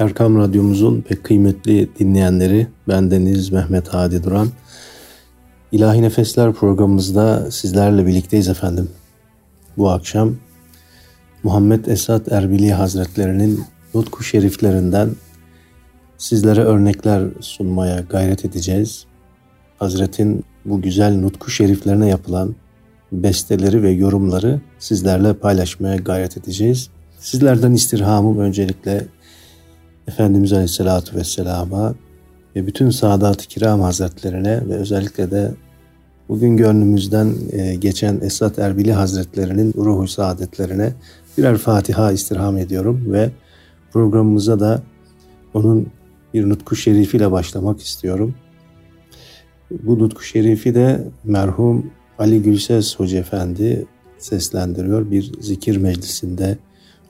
Erkam Radyomuzun pek kıymetli dinleyenleri, bendeniz Mehmet Hadi Duran. İlahi Nefesler programımızda sizlerle birlikteyiz efendim. Bu akşam Muhammed Esat Erbili Hazretlerinin nutku şeriflerinden sizlere örnekler sunmaya gayret edeceğiz. Hazretin bu güzel nutku şeriflerine yapılan besteleri ve yorumları sizlerle paylaşmaya gayret edeceğiz. Sizlerden istirhamım öncelikle Efendimiz Aleyhisselatü Vesselam'a ve bütün Sadat-ı Kiram Hazretlerine ve özellikle de bugün gönlümüzden e, geçen Esat Erbili Hazretlerinin ruhu saadetlerine birer Fatiha istirham ediyorum ve programımıza da onun bir nutku şerifiyle başlamak istiyorum. Bu nutku şerifi de merhum Ali Gülses Hoca Efendi seslendiriyor. Bir zikir meclisinde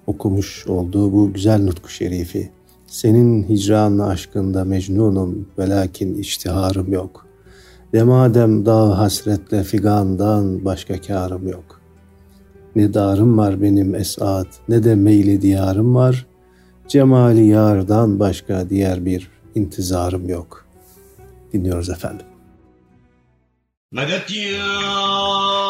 okumuş olduğu bu güzel nutku şerifi. Senin hicranla aşkında mecnunum ve lakin iştiharım yok. Demadem dağ hasretle figandan başka karım yok. Ne darım var benim esat ne de meyli diyarım var. Cemali yardan başka diğer bir intizarım yok. Dinliyoruz efendim. Medet ya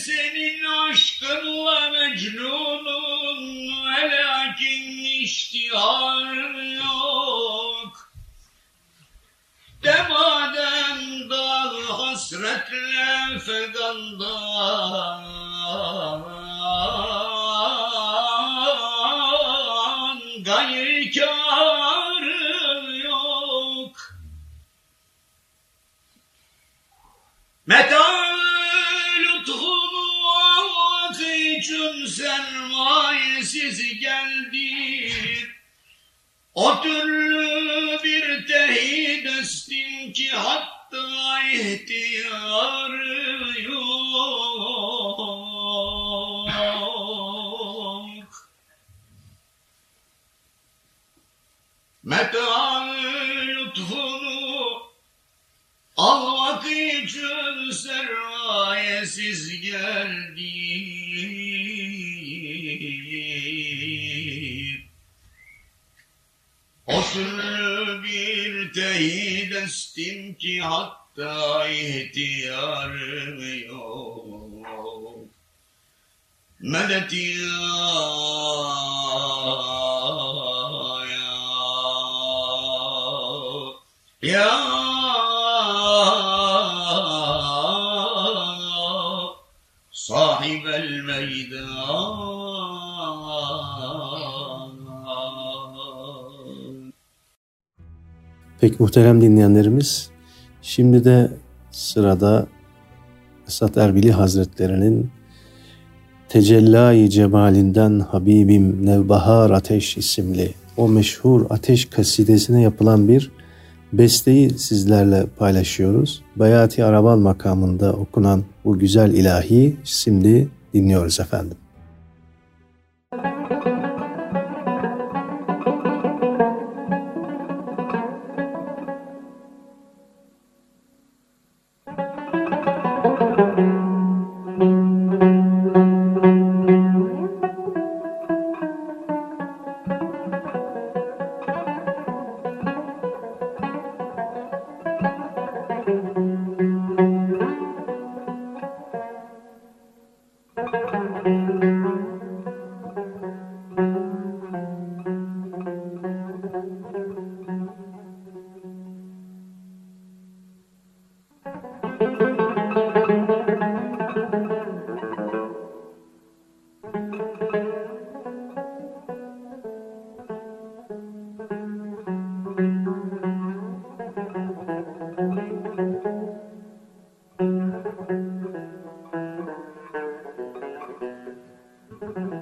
senin aşkınla mecnunum ve lakin iştiharım yok. Demaden dağ hasretle fegandan gayri karım yok. Meta için sermayesiz geldi. O türlü bir teyit estin ki hatta ihtiyarı yok. Meta lütfunu almak için sermayesiz geldi. Asıl bir teyit estim ki hatta ihtiyarım yok. Medet ya, ya, ya. صاحب الميدان Pek muhterem dinleyenlerimiz, şimdi de sırada Esat Erbili Hazretlerinin Tecellai Cemalinden Habibim Nevbahar Ateş isimli o meşhur ateş kasidesine yapılan bir besteyi sizlerle paylaşıyoruz. Bayati Araban makamında okunan bu güzel ilahi şimdi dinliyoruz efendim. Mm-hmm.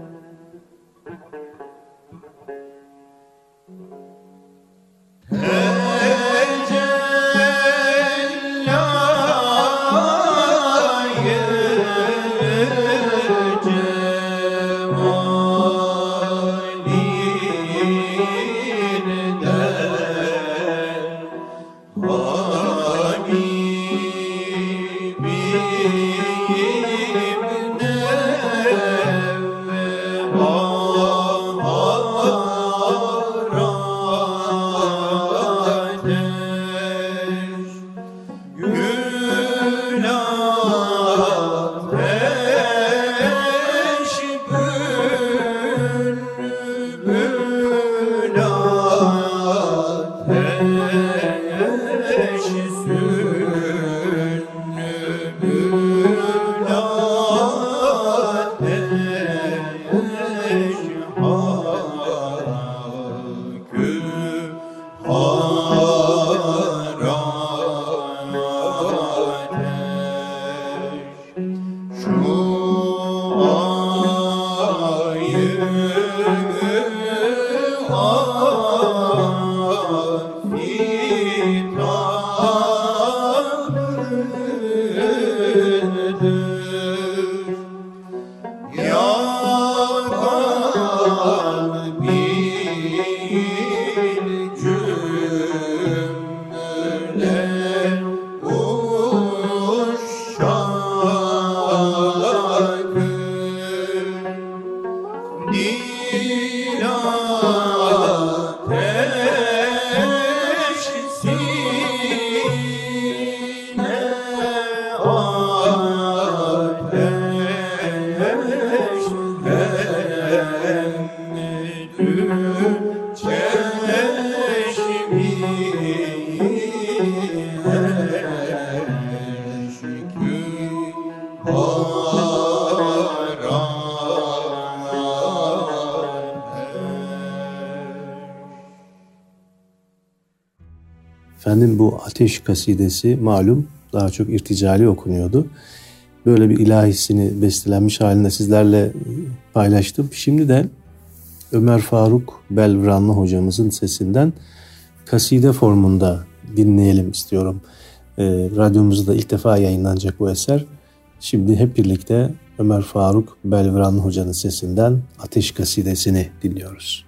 Ateş kasidesi malum daha çok irticali okunuyordu. Böyle bir ilahisini bestelenmiş halinde sizlerle paylaştım. Şimdi de Ömer Faruk Belvranlı hocamızın sesinden kaside formunda dinleyelim istiyorum. E, radyomuzda ilk defa yayınlanacak bu eser. Şimdi hep birlikte Ömer Faruk Belvranlı hocanın sesinden Ateş kasidesini dinliyoruz.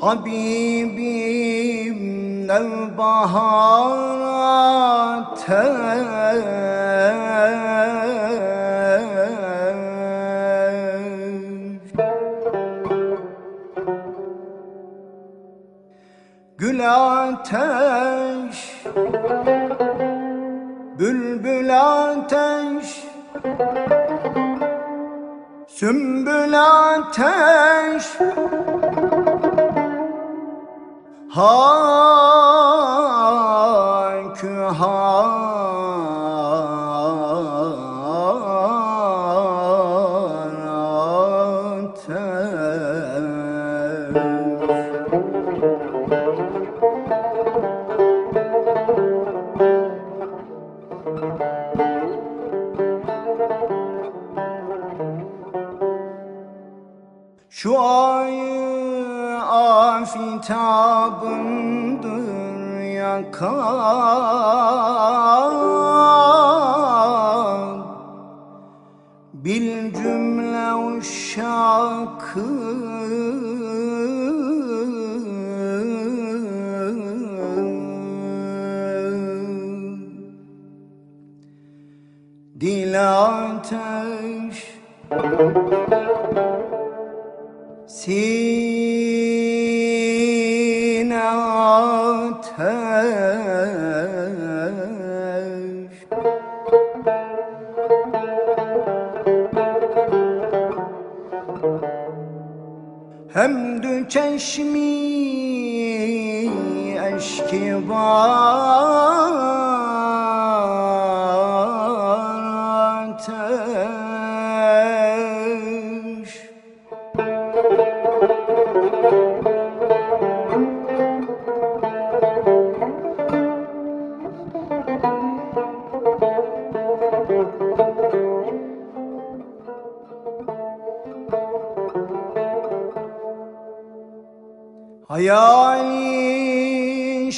Habibim nevbahara Gül ateş Bülbül ateş Sümbül ateş. Haykü Şu yakan Bil cümle uşakı Dil ateş. Sine چشمی اشک بار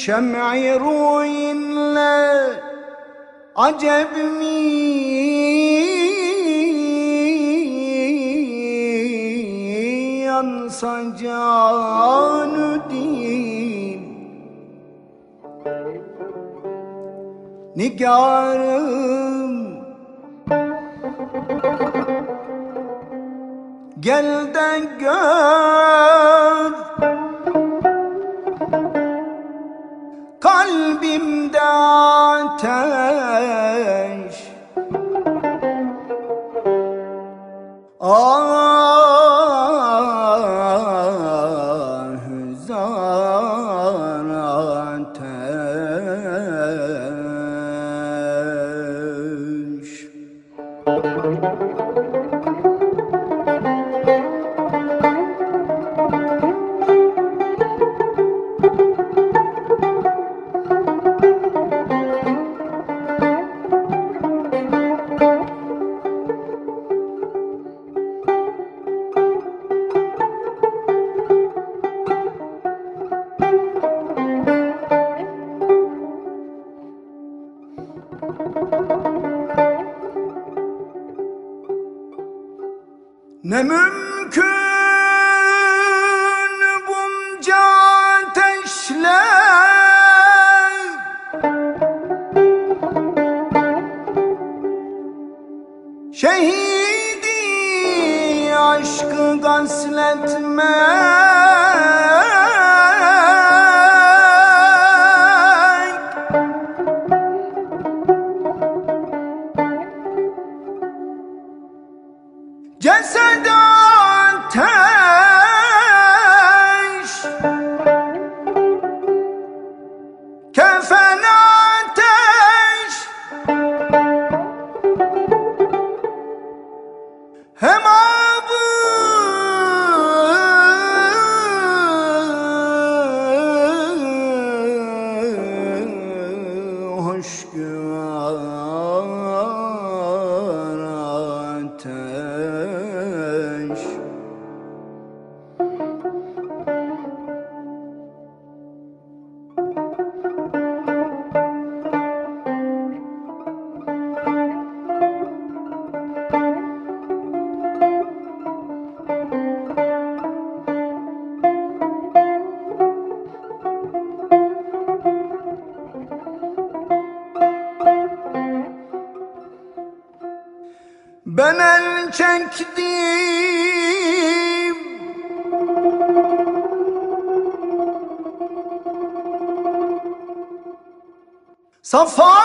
Şem'i ruhinle acep mi yansa canı din Nigarım Gel de gör Kalbimde ateş. Ah mümkün bunca ateşler Şehidi aşkı gasletmek Ben el çektim. Safayı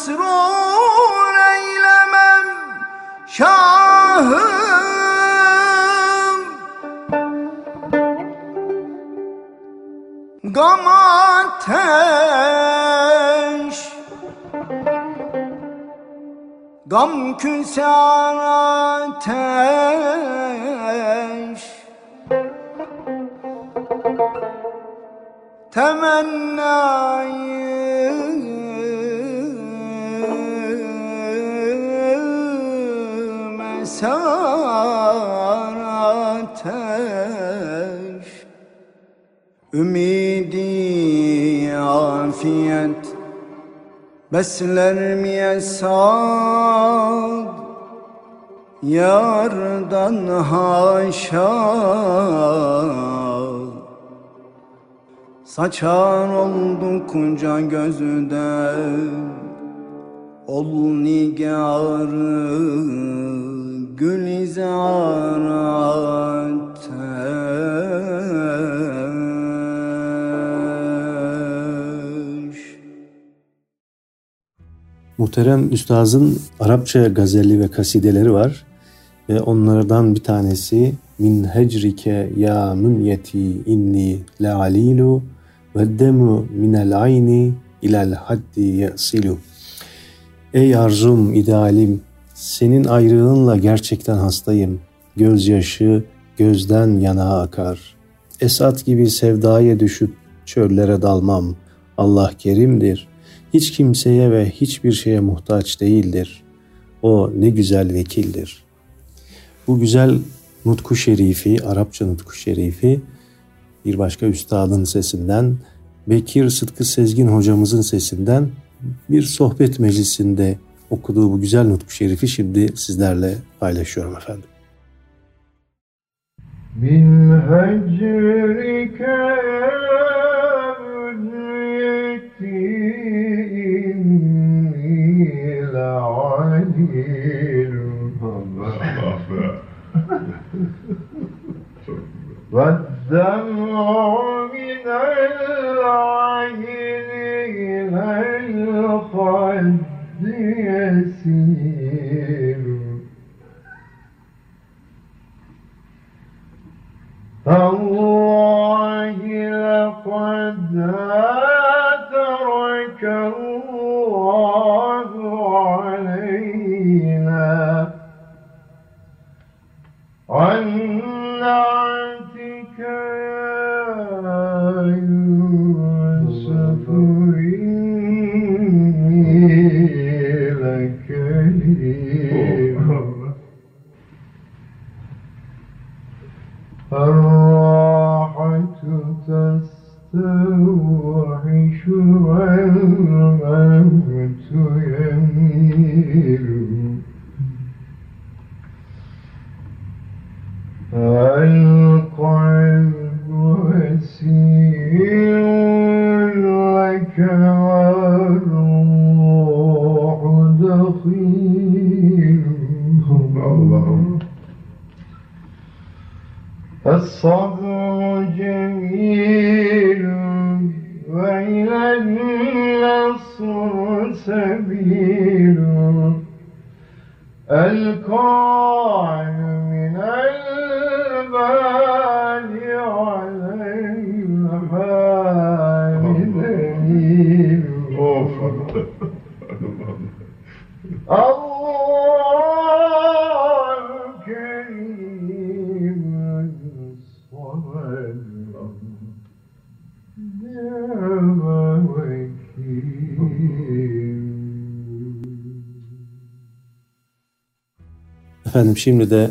mesrur eylemem Şahım. Gam ateş Gam küsen ateş besler mi esad? Yardan haşa. Saçar oldukça gözüde. Ol nigarı gülizar ateş Muhterem Üstaz'ın Arapça gazelli ve kasideleri var. Ve onlardan bir tanesi Min hecrike ya münyeti inni le'alilu ve demu minel ayni ilel haddi yasilu. Ey arzum, idealim, senin ayrılığınla gerçekten hastayım. Gözyaşı gözden yana akar. Esat gibi sevdaya düşüp çöllere dalmam. Allah kerimdir. Hiç kimseye ve hiçbir şeye muhtaç değildir. O ne güzel vekildir. Bu güzel nutku şerifi, Arapça nutku şerifi bir başka üstadın sesinden, Bekir Sıtkı Sezgin hocamızın sesinden bir sohbet meclisinde okuduğu bu güzel nutku şerifi şimdi sizlerle paylaşıyorum efendim. من só şimdi de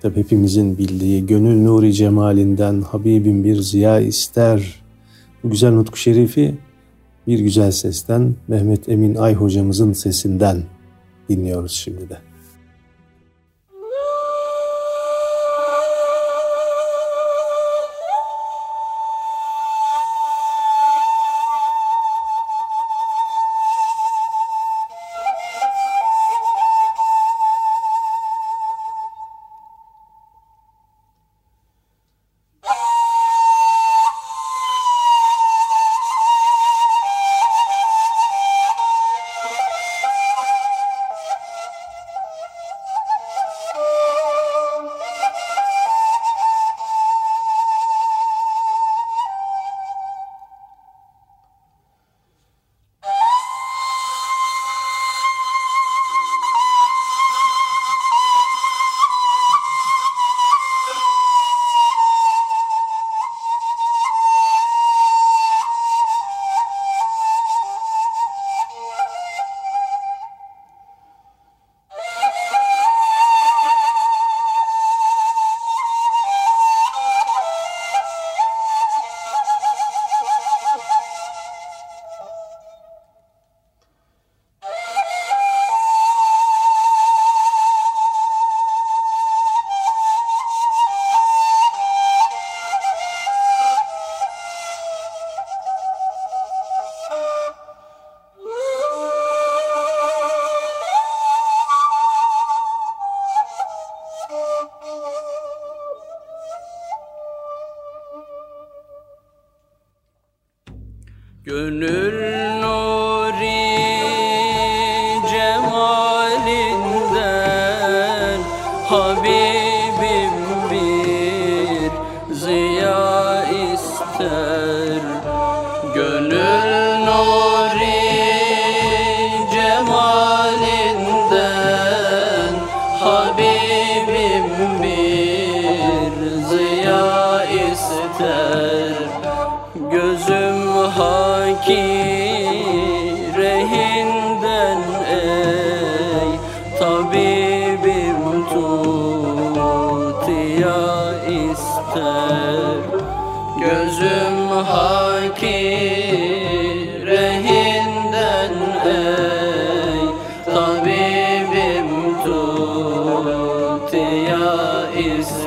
tabi hepimizin bildiği gönül nuri cemalinden Habibim bir ziya ister. Bu güzel nutku şerifi bir güzel sesten Mehmet Emin Ay hocamızın sesinden dinliyoruz şimdi de.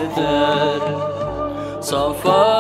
eder. Safa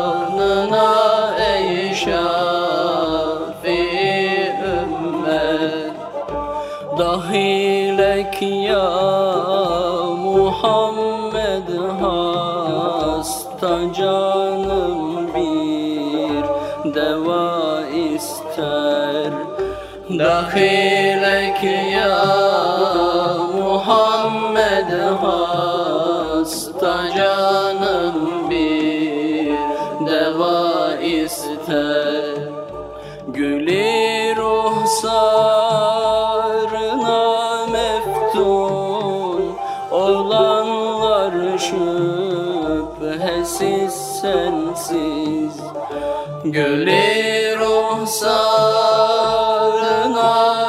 ihsanına ey şafii ümmet. Dahilek ya Muhammed hasta bir deva ister. Dahilek ya Muhammed hasta ruhsarına meftun Olanlar şüphesiz sensiz. Gülü ruhsarına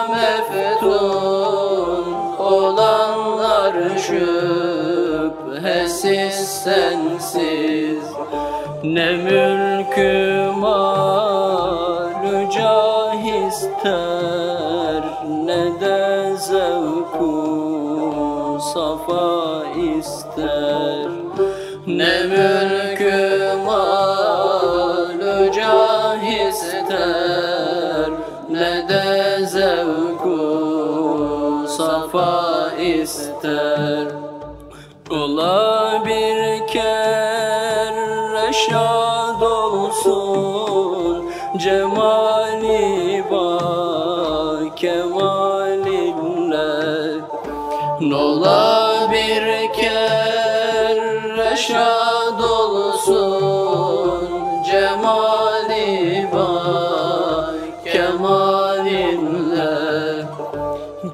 meftun Olanlar şüphesiz sensiz. Ne mülkü malü cah safa ister. Ne mülkü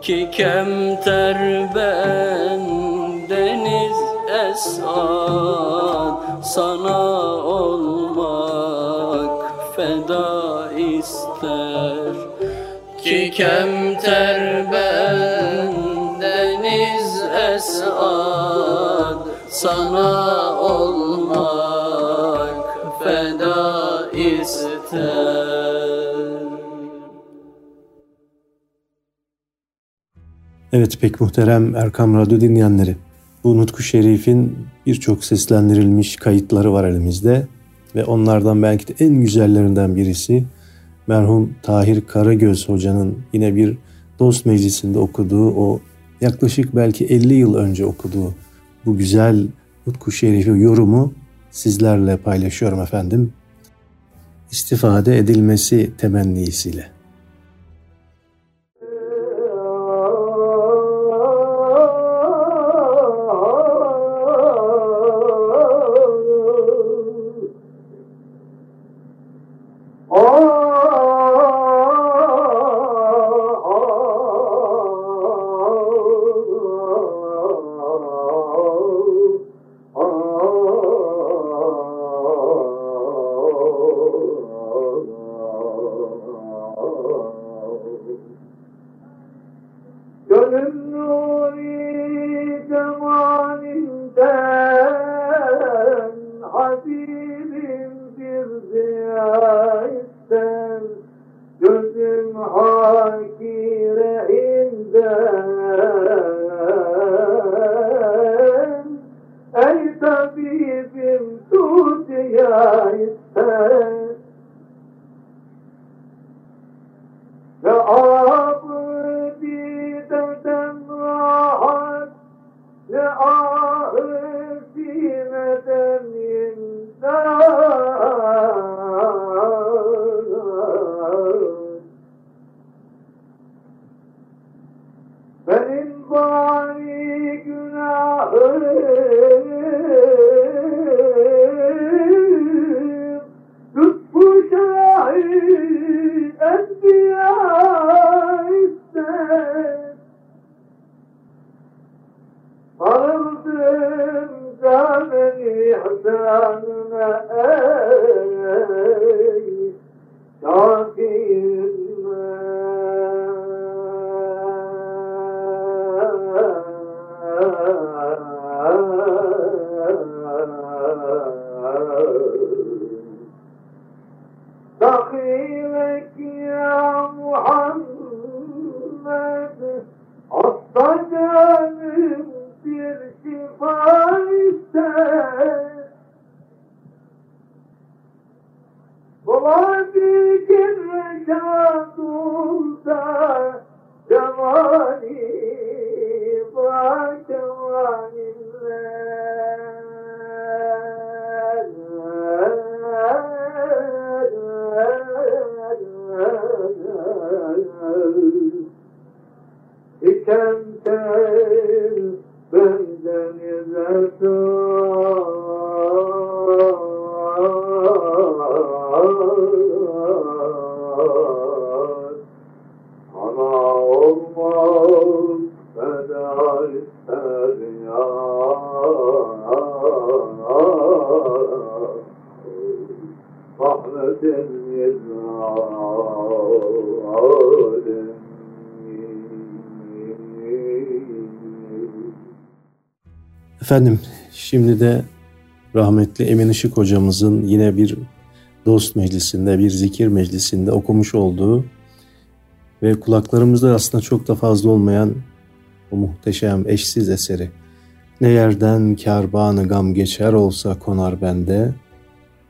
ki kemter ben deniz esad sana olmak feda ister. Ki kemter ben deniz esad sana Evet pek muhterem Erkam Radyo dinleyenleri. Bu Nutku Şerif'in birçok seslendirilmiş kayıtları var elimizde. Ve onlardan belki de en güzellerinden birisi merhum Tahir Karagöz hocanın yine bir dost meclisinde okuduğu o yaklaşık belki 50 yıl önce okuduğu bu güzel Nutku Şerif'i yorumu sizlerle paylaşıyorum efendim. İstifade edilmesi temennisiyle. Ey tabibim tut ya ister Bulanık reşat olsa şimdi de rahmetli Emin Işık hocamızın yine bir dost meclisinde, bir zikir meclisinde okumuş olduğu ve kulaklarımızda aslında çok da fazla olmayan o muhteşem eşsiz eseri. Ne yerden kerbanı gam geçer olsa konar bende,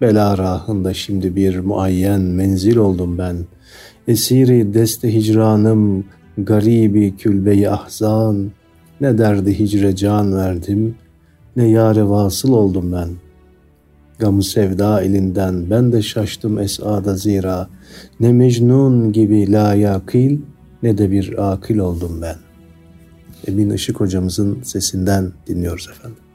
bela rahında şimdi bir muayyen menzil oldum ben. Esiri deste hicranım, garibi külbeyi ahzan, ne derdi hicre can verdim, ne yare vasıl oldum ben. Gamı sevda elinden ben de şaştım esada zira, ne mecnun gibi la yakil, ne de bir akil oldum ben. Emin Işık hocamızın sesinden dinliyoruz efendim.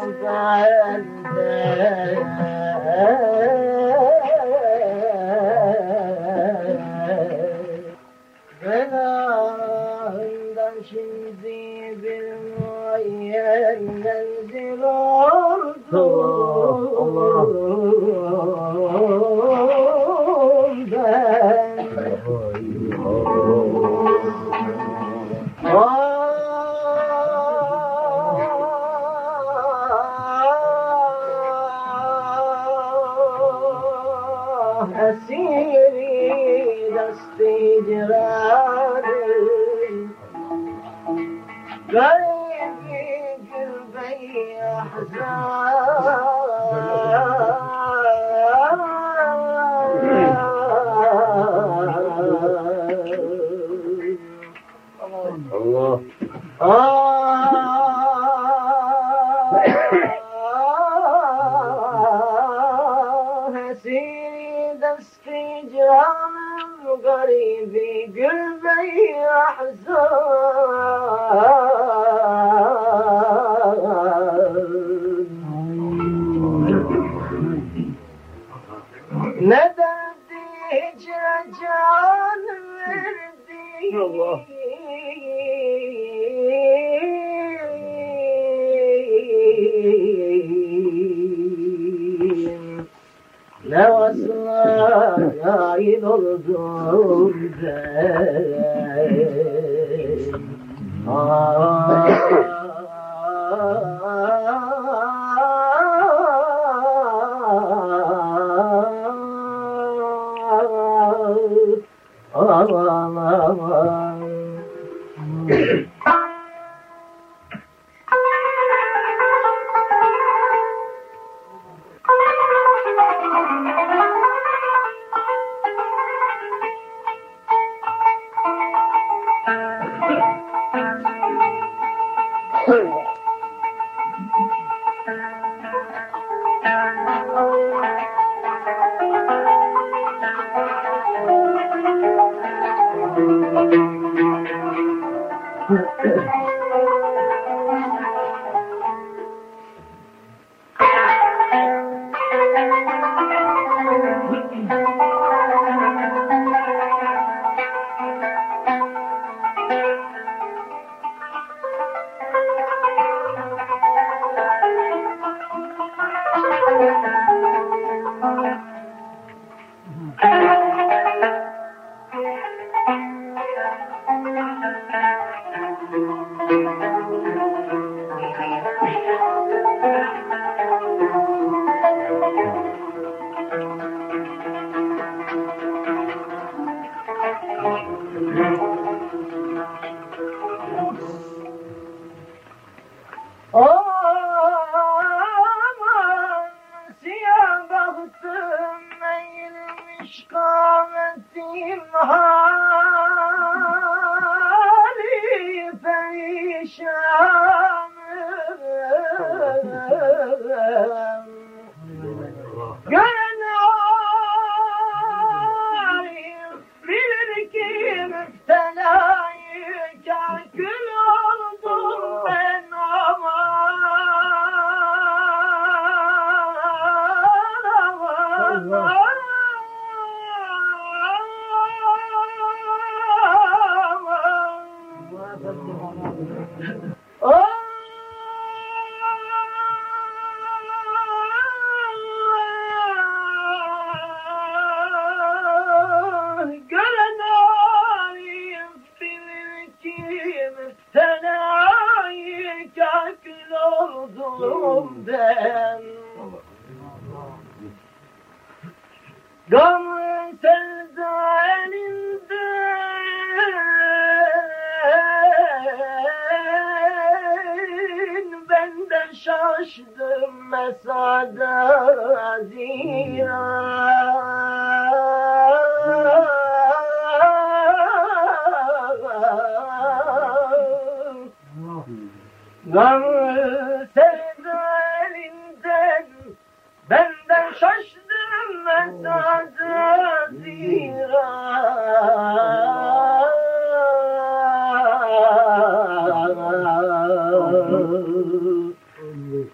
Konar bende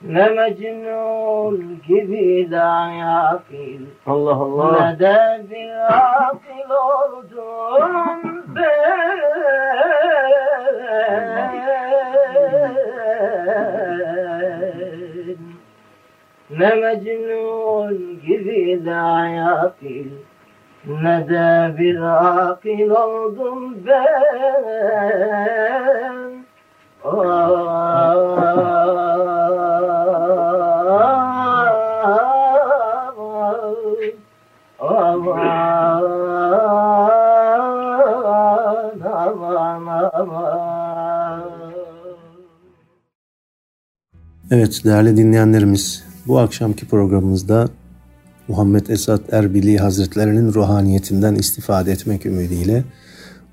Ne Mecnun gibi de yakil Allah Allah. Ne de bir akıl oldum ben Ne Mecnun gibi de yakil Ne de bir akıl oldum ben. Evet değerli dinleyenlerimiz bu akşamki programımızda Muhammed Esat Erbili Hazretlerinin ruhaniyetinden istifade etmek ümidiyle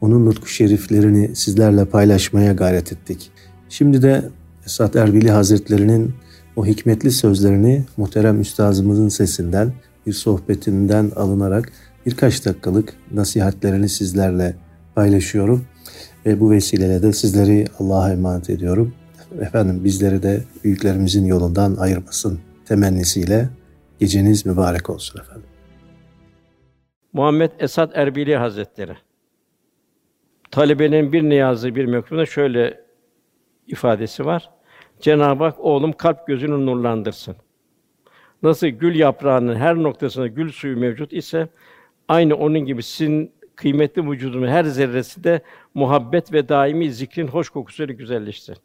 onun nutku şeriflerini sizlerle paylaşmaya gayret ettik. Şimdi de Esat Erbili Hazretlerinin o hikmetli sözlerini muhterem üstazımızın sesinden bir sohbetinden alınarak birkaç dakikalık nasihatlerini sizlerle paylaşıyorum. Ve bu vesileyle de sizleri Allah'a emanet ediyorum. Efendim bizleri de büyüklerimizin yolundan ayırmasın temennisiyle geceniz mübarek olsun efendim. Muhammed Esad Erbili Hazretleri. Talebenin bir niyazı bir mektubunda şöyle ifadesi var. Cenab-ı Hak oğlum kalp gözünü nurlandırsın. Nasıl gül yaprağının her noktasında gül suyu mevcut ise aynı onun gibi sizin kıymetli vücudunun her zerresi de muhabbet ve daimi zikrin hoş kokusuyla güzelleşsin.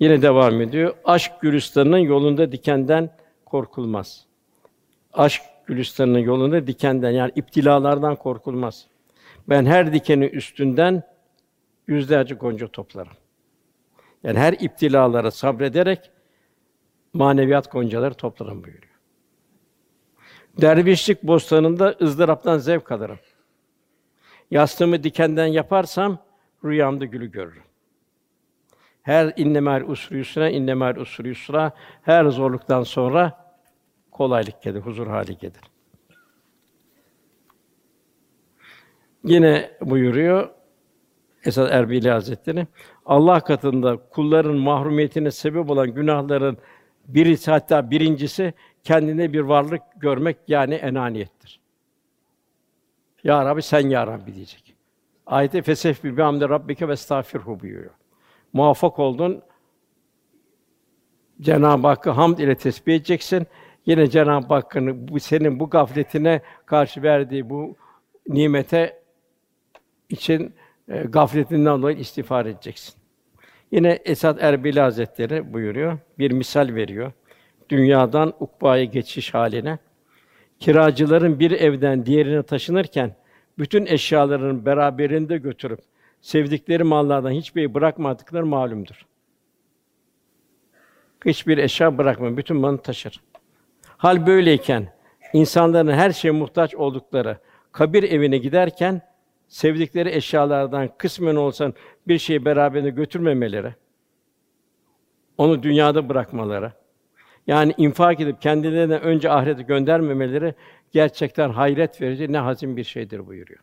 Yine devam ediyor. Aşk gülistanının yolunda dikenden korkulmaz. Aşk gülistanının yolunda dikenden yani iptilalardan korkulmaz. Ben her dikenin üstünden yüzlerce gonca toplarım. Yani her iptilalara sabrederek maneviyat goncaları toplarım buyuruyor. Dervişlik bostanında ızdıraptan zevk alırım. Yastığımı dikenden yaparsam rüyamda gülü görürüm. Her innemel usri yusra, innemel usri yusra, her zorluktan sonra kolaylık gelir, huzur hali gelir. Yine buyuruyor Esad Erbili Hazretleri, Allah katında kulların mahrumiyetine sebep olan günahların birisi hatta birincisi kendine bir varlık görmek yani enaniyettir. Ya Rabbi sen ya Rabbi diyecek. Ayet-i fesef bi hamde rabbike ve estağfirhu buyuruyor. Muvaffak oldun. Cenab-ı Hakk'ı hamd ile tesbih edeceksin. Yine Cenab-ı Hakk'ın bu senin bu gafletine karşı verdiği bu nimete için e, gafletinden dolayı istiğfar edeceksin. Yine Esad Erbil Hazretleri buyuruyor, bir misal veriyor. Dünyadan ukbaya geçiş haline. Kiracıların bir evden diğerine taşınırken bütün eşyalarını beraberinde götürüp sevdikleri mallardan hiçbiri bırakmadıkları malumdur. Hiçbir eşya bırakma, bütün malını taşır. Hal böyleyken insanların her şeye muhtaç oldukları kabir evine giderken sevdikleri eşyalardan kısmen olsan bir şeyi beraberinde götürmemeleri, onu dünyada bırakmaları, yani infak edip kendilerine önce ahirete göndermemeleri gerçekten hayret verici, ne hazin bir şeydir buyuruyor.